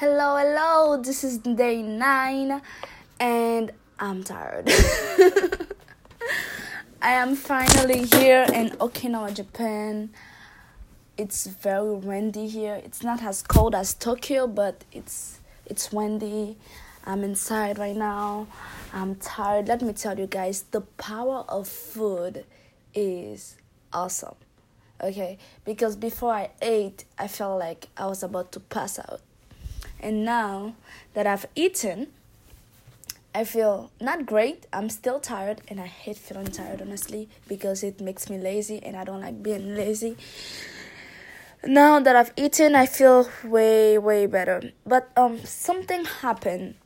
Hello, hello. This is day nine, and I'm tired. I am finally here in Okinawa, Japan. It's very windy here. It's not as cold as Tokyo, but it's it's windy. I'm inside right now. I'm tired. Let me tell you guys, the power of food is awesome. Okay, because before I ate, I felt like I was about to pass out and now that I've eaten, I feel not great. I'm still tired, and I hate feeling tired, honestly, because it makes me lazy, and I don't like being lazy. Now that I've eaten, I feel way, way better. But um, something happened.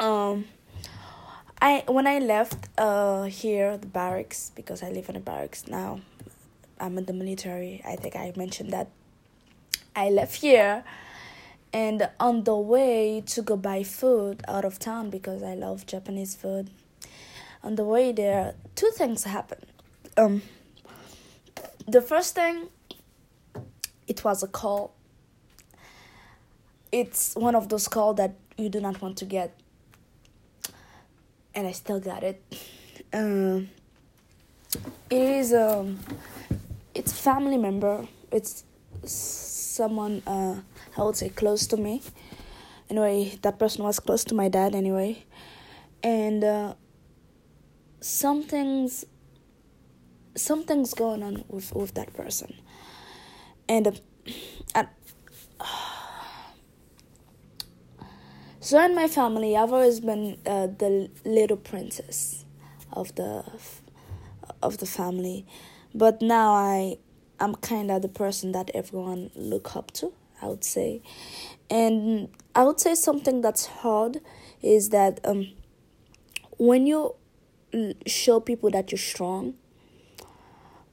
Um, I when I left uh here the barracks because I live in a barracks now. I'm in the military. I think I mentioned that. I left here and on the way to go buy food out of town because I love Japanese food. On the way there, two things happened. Um, the first thing, it was a call. It's one of those calls that you do not want to get, and I still got it. Um, it is um, it's family member. It's someone uh, I would say close to me. Anyway, that person was close to my dad anyway, and uh, something's something's going on with with that person, and uh, so in my family, I've always been uh, the little princess of the of the family, but now I I'm kind of the person that everyone look up to, I would say. And I would say something that's hard is that um, when you show people that you're strong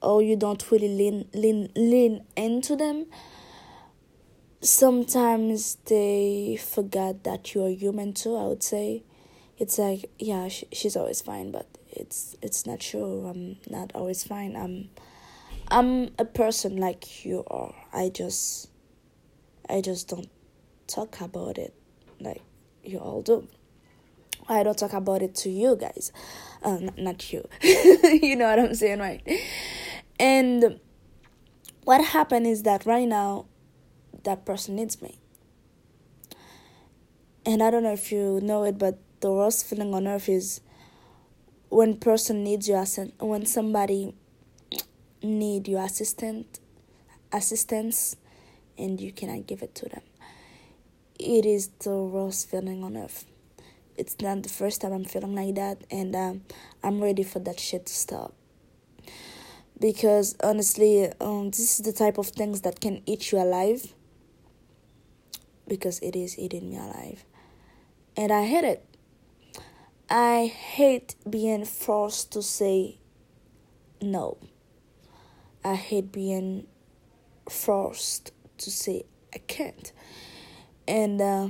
or you don't really lean lean lean into them sometimes they forget that you're human too i would say it's like yeah she's always fine but it's it's not true i'm not always fine i'm I'm a person like you are. I just I just don't talk about it like you all do. I don't talk about it to you guys. Uh, not, not you. you know what I'm saying, right? And what happened is that right now that person needs me. And I don't know if you know it, but the worst feeling on earth is when person needs you as when somebody need your assistant assistance and you cannot give it to them. It is the worst feeling on earth. It's not the first time I'm feeling like that, and um, I'm ready for that shit to stop. Because honestly, um, this is the type of things that can eat you alive. Because it is eating me alive, and I hate it. I hate being forced to say no. I hate being forced to say I can't. And uh,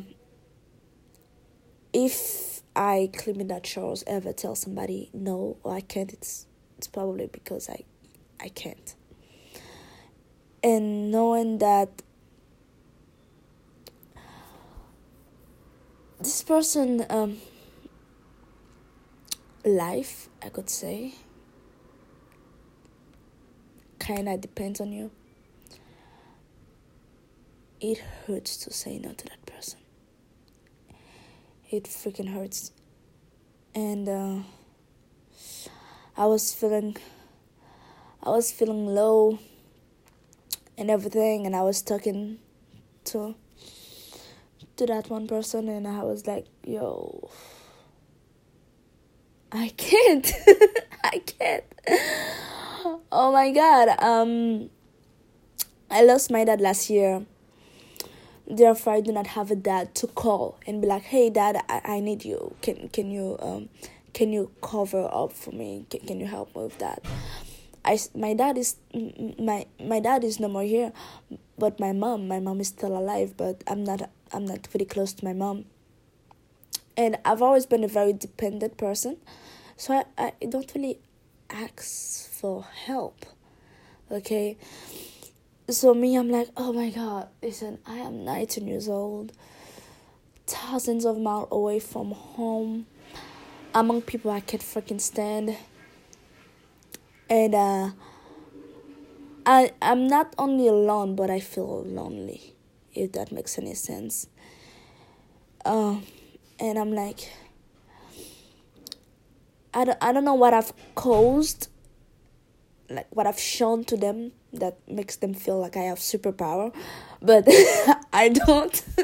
if I claim that Charles ever tell somebody no or I can't, it's it's probably because I I can't. And knowing that this person um life I could say kind of depends on you, it hurts to say no to that person. It freaking hurts. And uh, I was feeling, I was feeling low and everything, and I was talking to to that one person, and I was like, "Yo, I can't, I can't." oh my god. Um, I lost my dad last year. Therefore, I do not have a dad to call and be like, "Hey, dad, I, I need you. Can can you um can you cover up for me? Can, can you help me with that?" I my dad is my my dad is no more here, but my mom my mom is still alive. But I'm not I'm not pretty close to my mom. And I've always been a very dependent person, so I, I don't really ask for help. Okay? So me, I'm like, oh my god, listen, I am 19 years old. thousands of miles away from home among people I can't freaking stand. And uh, I I'm not only alone, but I feel lonely, if that makes any sense. Uh, and I'm like, I don't, I don't know what I've caused, like what I've shown to them that makes them feel like I have superpower, but I don't.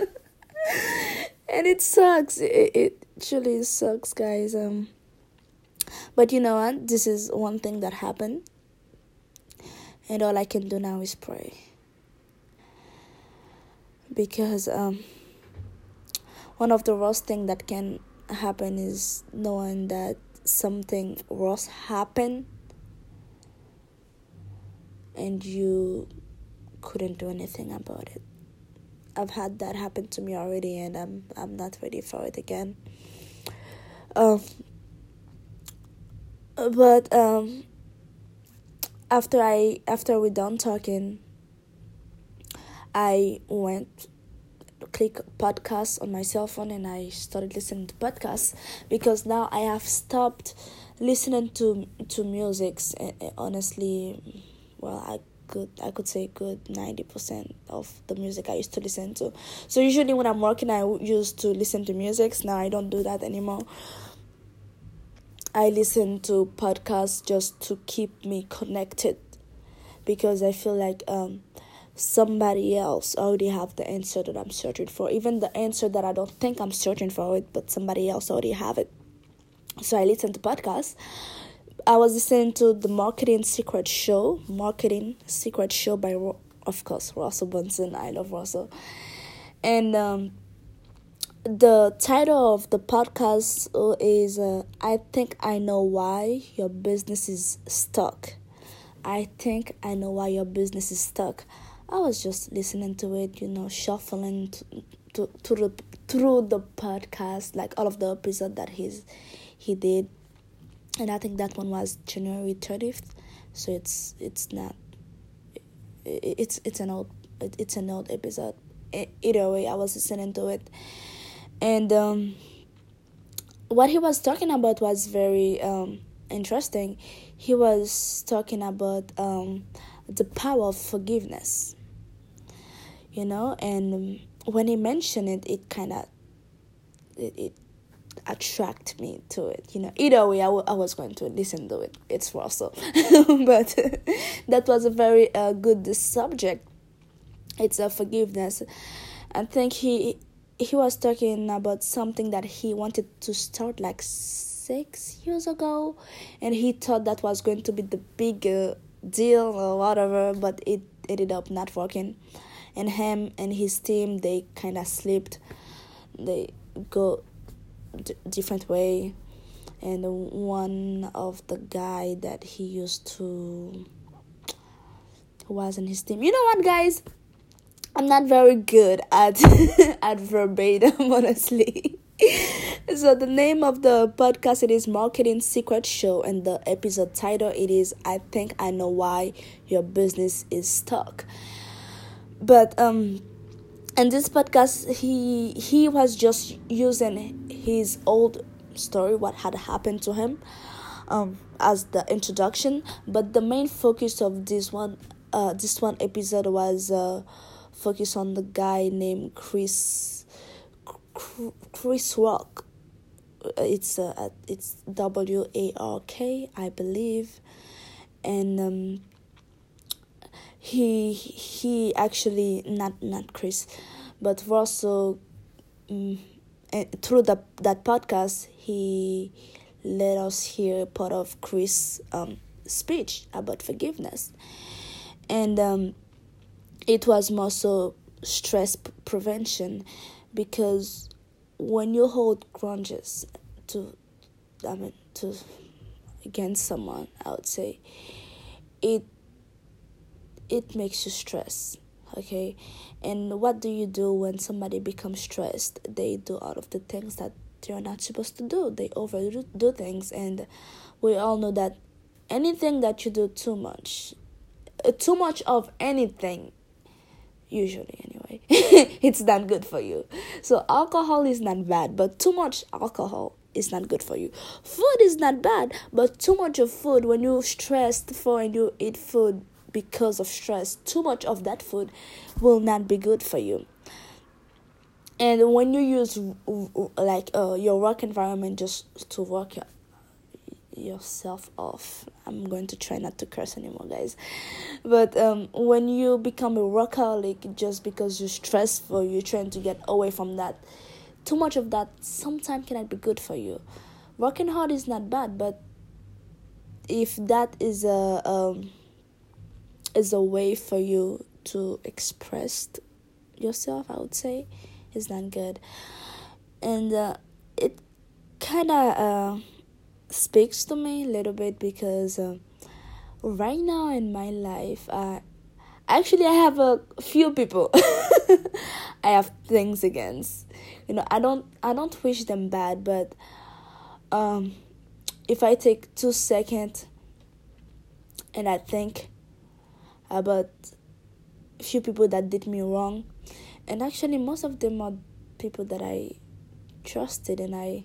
and it sucks. It, it truly sucks, guys. Um, but you know what? This is one thing that happened, and all I can do now is pray. Because um, one of the worst thing that can happen is knowing that something worse happened and you couldn't do anything about it. I've had that happen to me already, and I'm I'm not ready for it again. Um, but um, after I after we done talking, I went click podcast on my cell phone and I started listening to podcasts because now I have stopped listening to to music. Honestly, well, I could I could say good 90% of the music I used to listen to. So usually when I'm working I used to listen to music. Now I don't do that anymore. I listen to podcasts just to keep me connected because I feel like um somebody else already have the answer that I'm searching for. Even the answer that I don't think I'm searching for it, but somebody else already have it. So I listen to podcasts I was listening to the Marketing Secret Show, Marketing Secret Show by, of course, Russell Brunson. I love Russell. And um, the title of the podcast is uh, I Think I Know Why Your Business is Stuck. I think I know why your business is stuck. I was just listening to it, you know, shuffling to, to, to the, through the podcast, like all of the episode that he's he did and I think that one was January 30th so it's it's not it's it's an old it's an old episode. Either way I was listening to it. And um, what he was talking about was very um, interesting. He was talking about um, the power of forgiveness you know? And when he mentioned it it kind of it, it attract me to it you know. Either way I, w- I was going to listen to it. It's Russell but that was a very uh, good subject. It's a forgiveness. I think he he was talking about something that he wanted to start like six years ago. And he thought that was going to be the big uh, deal or whatever but it ended up not working. And him and his team they kind of slipped. They go d- different way. And one of the guy that he used to was in his team. You know what guys? I'm not very good at at verbatim honestly. So the name of the podcast it is marketing secret show. And the episode title it is i think i know why your business is stuck. But um and this podcast he he was just using his old story what had happened to him um, as the introduction. But the main focus of this one uh, this one episode was uh, focus on the guy named chris chris rock. It's uh, it's w a r k i believe. And um, he he actually not not Chris, but Russell. Um, through the that podcast, he let us hear part of Chris' um, speech about forgiveness, and um, it was more so stress prevention, because when you hold grudges to, I mean to against someone, I would say, it it makes you stress okay and what do you do when somebody becomes stressed they do all of the things that they're not supposed to do they overdo things and we all know that anything that you do too much uh, too much of anything usually anyway anyway. it's not good for you. So alcohol is not bad, but too much alcohol is not good for you. Food is not bad, but too much of food when you're stressed for and you eat food because of stress, too much of that food will not be good for you. And when you use like uh, your work environment just to work yourself off. I'm going to try not to curse anymore, guys. But um, when you become a workaholic just because you're stressful, you're trying to get away from that, too much of that sometimes cannot be good for you. Working hard is not bad, but if that is a um, is a way for you to express yourself, I would say, is not good, and uh, it kind of. Uh, speaks to me a little bit because uh, right now in my life, uh, actually I have a few people I have things against. You know, I don't I don't wish them bad, but um, if I take two seconds and I think about a few people that did me wrong, and actually most of them are people that I trusted and I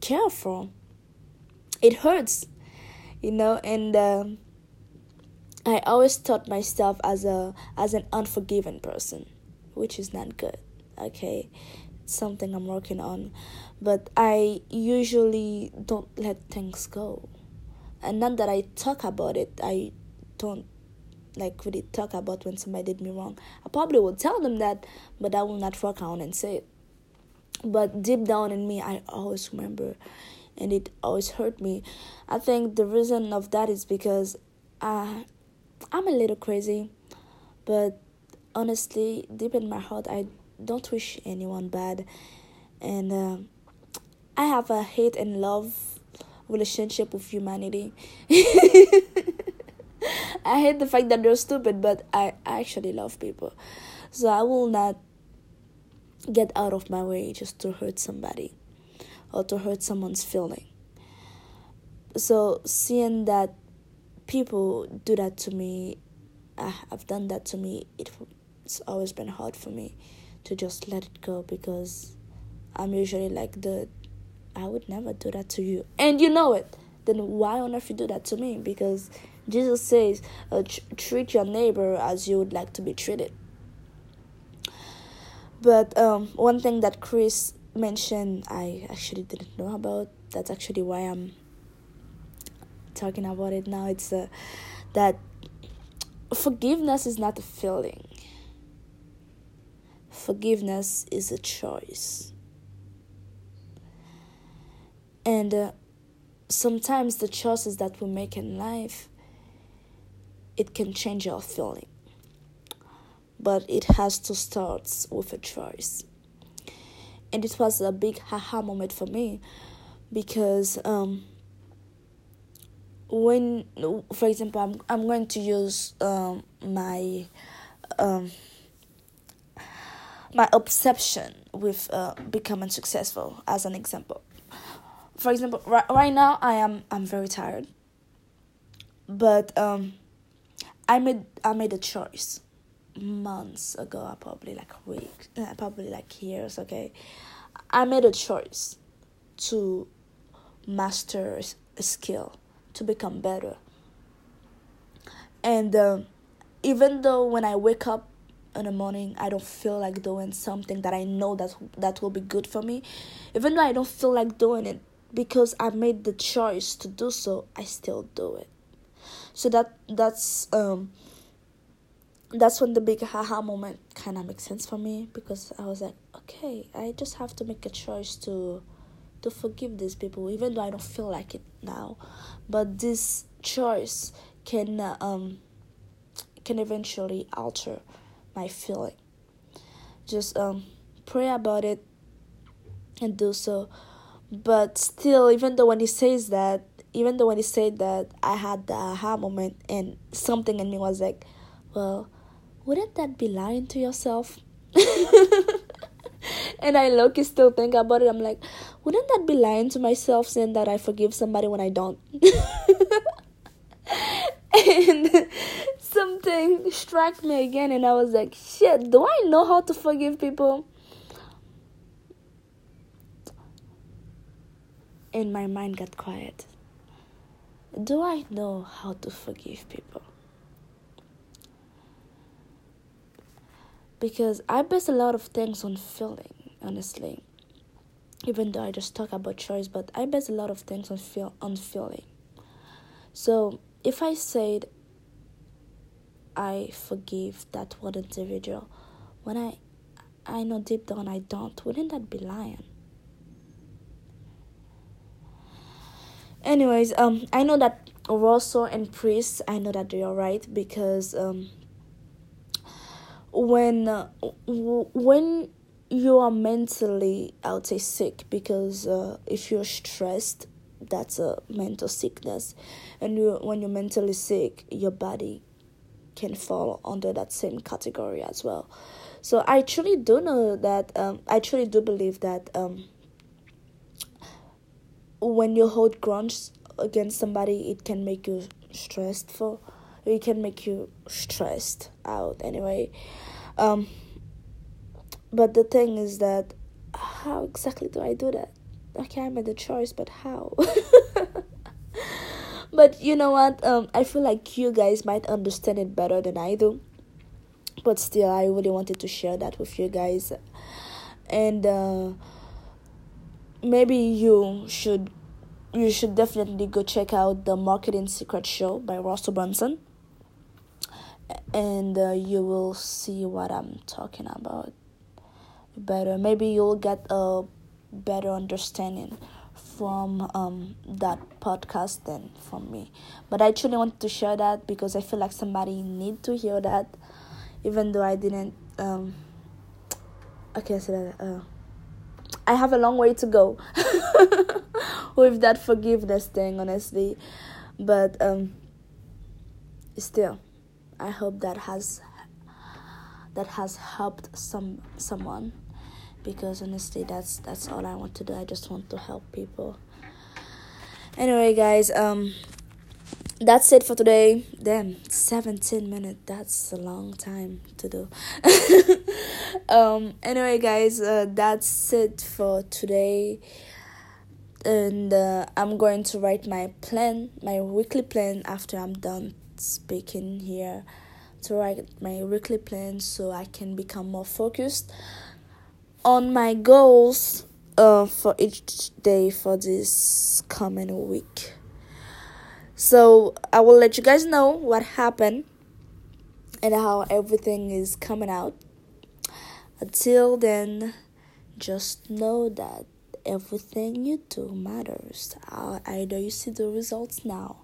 care for. It hurts you know and um, i always thought myself as a as an unforgiving person which is not good. Okay something i'm working on. But i usually don't let things go. And not that i talk about it i don't like really talk about when somebody did me wrong i probably will tell them that but i will not walk around and say it but deep down in me i always remember and it always hurt me. I think the reason of that is because I, I'm a little crazy, but honestly, deep in my heart, I don't wish anyone bad, and uh, I have a hate and love relationship with humanity. I hate the fact that they're stupid, but I actually love people. So I will not get out of my way just to hurt somebody or to hurt someone's feeling. So seeing that people do that to me, uh, I've done that to me, it's always been hard for me to just let it go because I'm usually like the I would never do that to you, and you know it. Then why on earth you do that to me? Because Jesus says, uh, tr- treat your neighbor as you would like to be treated. But um, one thing that Chris mentioned, I actually didn't know about. That's actually why I'm talking about it now. It's uh, that forgiveness is not a feeling. Forgiveness is a choice. And uh, sometimes the choices that we make in life it can change our feeling. But it has to start with a choice and it was a big haha moment for me because um, when for example I'm, I'm going to use um, my um, my obsession with uh, becoming successful as an example for example right, right now i am i'm very tired but um, i made i made a choice months ago, probably like weeks, uh, probably like years. Okay, I made a choice to master a skill to become better. And uh, even though when I wake up in the morning, I don't feel like doing something that I know that that will be good for me, even though I don't feel like doing it because I made the choice to do so, I still do it. So that that's um that's when the big haha moment kind of makes sense for me because I was like, okay, I just have to make a choice to to forgive these people, even though I don't feel like it now. But this choice can uh, um can eventually alter my feeling. Just um pray about it and do so. But still, even though when he says that, even though when he said that, I had the aha moment and something in me was like, well, wouldn't that be lying to yourself? and I look still think about it. I'm like, wouldn't that be lying to myself saying that I forgive somebody when I don't? and something struck me again, and I was like, shit, do I know how to forgive people? And my mind got quiet. Do I know how to forgive people? Because I base a lot of things on feeling, honestly. Even though I just talk about choice, but I base a lot of things on feel on feeling. So if I said I forgive that one individual when I I know deep down I don't, wouldn't that be lying? Anyways, um I know that Russell and Chris, I know that they are right because um when uh, w- when you are mentally I would say sick because uh, if you're stressed that's a mental sickness. And you when you're mentally sick your body can fall under that same category as well. So i truly do know that um, i truly do believe that um, when you hold grudge against somebody it can make you stressful. It can make you stressed out anyway. Um, but the thing is that how exactly do i do that? Okay i made the choice but how? But you know what? Um i feel like you guys might understand it better than i do. But still i really wanted to share that with you guys. And uh maybe you should you should definitely go check out the marketing secret show by russell brunson and uh, you will see what i'm talking about better maybe you'll get a better understanding from um, that podcast than from me. But I truly wanted to share that because I feel like somebody need to hear that, even though I didn't. Um, okay, so that uh, I have a long way to go with that forgiveness thing, honestly. But um, still, I hope that has that has helped some someone because honestly that's that's all I want to do. I just want to help people. Anyway, guys, um that's it for today. Damn, 17 minutes. That's a long time to do. um anyway, guys, uh, that's it for today. And uh, I'm going to write my plan, my weekly plan after I'm done speaking here to write my weekly plan so I can become more focused on my goals uh, for each day for this coming week. So I will let you guys know what happened and how everything is coming out. Until then, just know that everything you do matters. Either you see the results now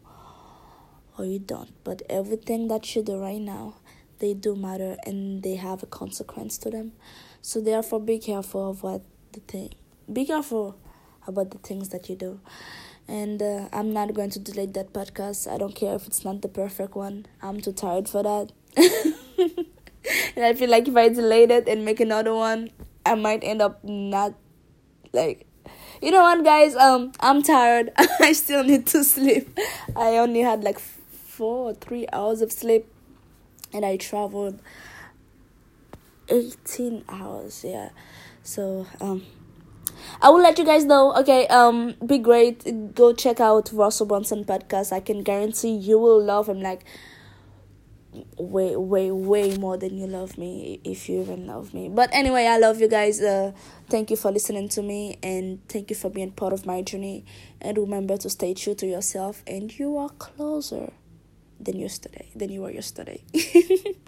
or you don't, but everything that you do right now, they do matter and they have a consequence to them. So therefore, be careful of what the thing. Be careful about the things that you do. And uh, I'm not going to delete that podcast. I don't care if it's not the perfect one. I'm too tired for that. and I feel like if I delete it and make another one, I might end up not like you know what guys um i'm tired i still need to sleep i only had like four or three hours of sleep and i traveled 18 hours yeah so um I will let you guys know. Okay, um, be great. Go check out Russell Brunson podcast. I can guarantee you will love him like way, way, way more than you love me if you even love me. But anyway, I love you guys. Uh, thank you for listening to me and thank you for being part of my journey. And remember to stay true to yourself. And you are closer than yesterday, than you were yesterday.